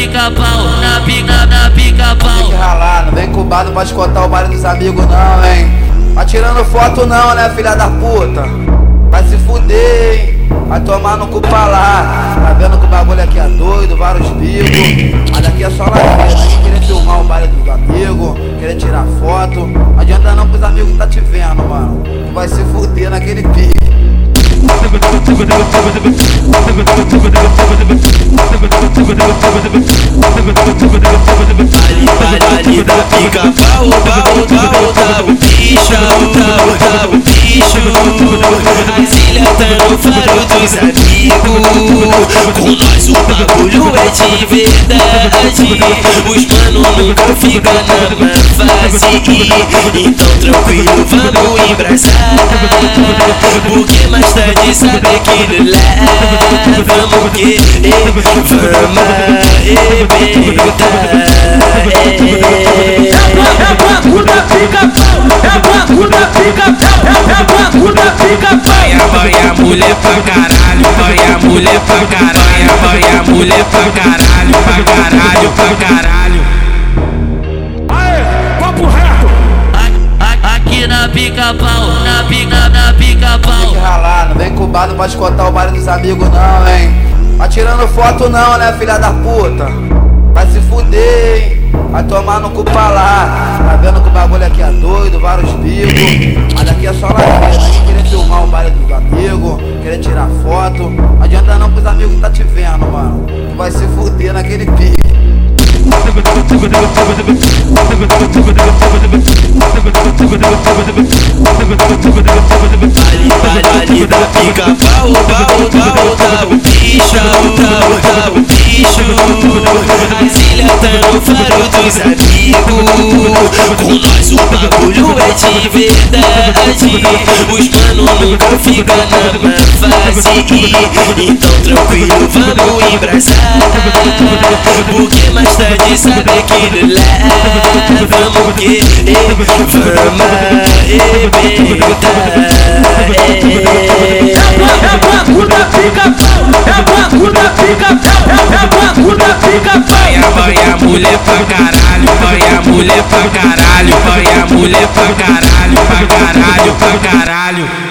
pica-pau, na pica, na pica-pau. Tem que ralar, não vem com bado pra escotar o baile dos amigos não, hein. Tá tirando foto não, né, filha da puta. Vai se fuder, hein. Vai tomar no cu pra lá. Tá vendo que o bagulho aqui é doido, vários bicos. Mas aqui é só ladeira. Ninguém querer filmar o baile dos amigos, querer tirar foto. Não adianta não pros amigos que tá te vendo, mano. Tu vai se fuder naquele pique. Ali da pica, pau, pau, pau, pau, bicho, pau, pau, bicho. As ilhas tá no faro dos amigos. Com nós o bagulho é de verdade. Os mano nunca fica na má fase. Então tranquilo, vamos embraçar. Porque mais tarde sabe que lá vamos querer, vamos arrebentar. É banco da pica-pau, é banco da pica-pau, é banco da pica-pau. Vai, vai a mulher pra caralho, vai a mulher pra caralho, vai a mulher pra caralho, pra caralho, pra caralho. Aê, papo reto. A- a- Aqui na pica-pau, na pica, na Tem que pica-pau. ralar, não vem com bado pra escotar o baile dos amigos não, hein. Tá tirando foto não, né, filha da puta. Vai se fuder, hein. Vai tomar no cu pra lá. Tá vendo que o bagulho aqui é doido, vários bicos. Mas aqui é só ladeira. Ninguém querer filmar o baile dos amigos, querer tirar foto. Não adianta não pros amigos que tá te vendo, mano. Tu vai se fuder naquele pique. Ali, ali da pica, pau, pau, pau, pau, bicho, pau, pau, bicho. As ilhas tá faro dos amigos. Com nós o bagulho é de verdade. Os mano nunca fica na má fase. Então tranquilo, vamos embraçar. Porque mais tarde sabe que lá vamos querer, vamos arrebentar. É banco da pica-pau, é banco da pica-pau, é banco da pica-pau. Mulher pra caralho, vai a mulher pra caralho, vai a mulher pra caralho, pra caralho, pra caralho.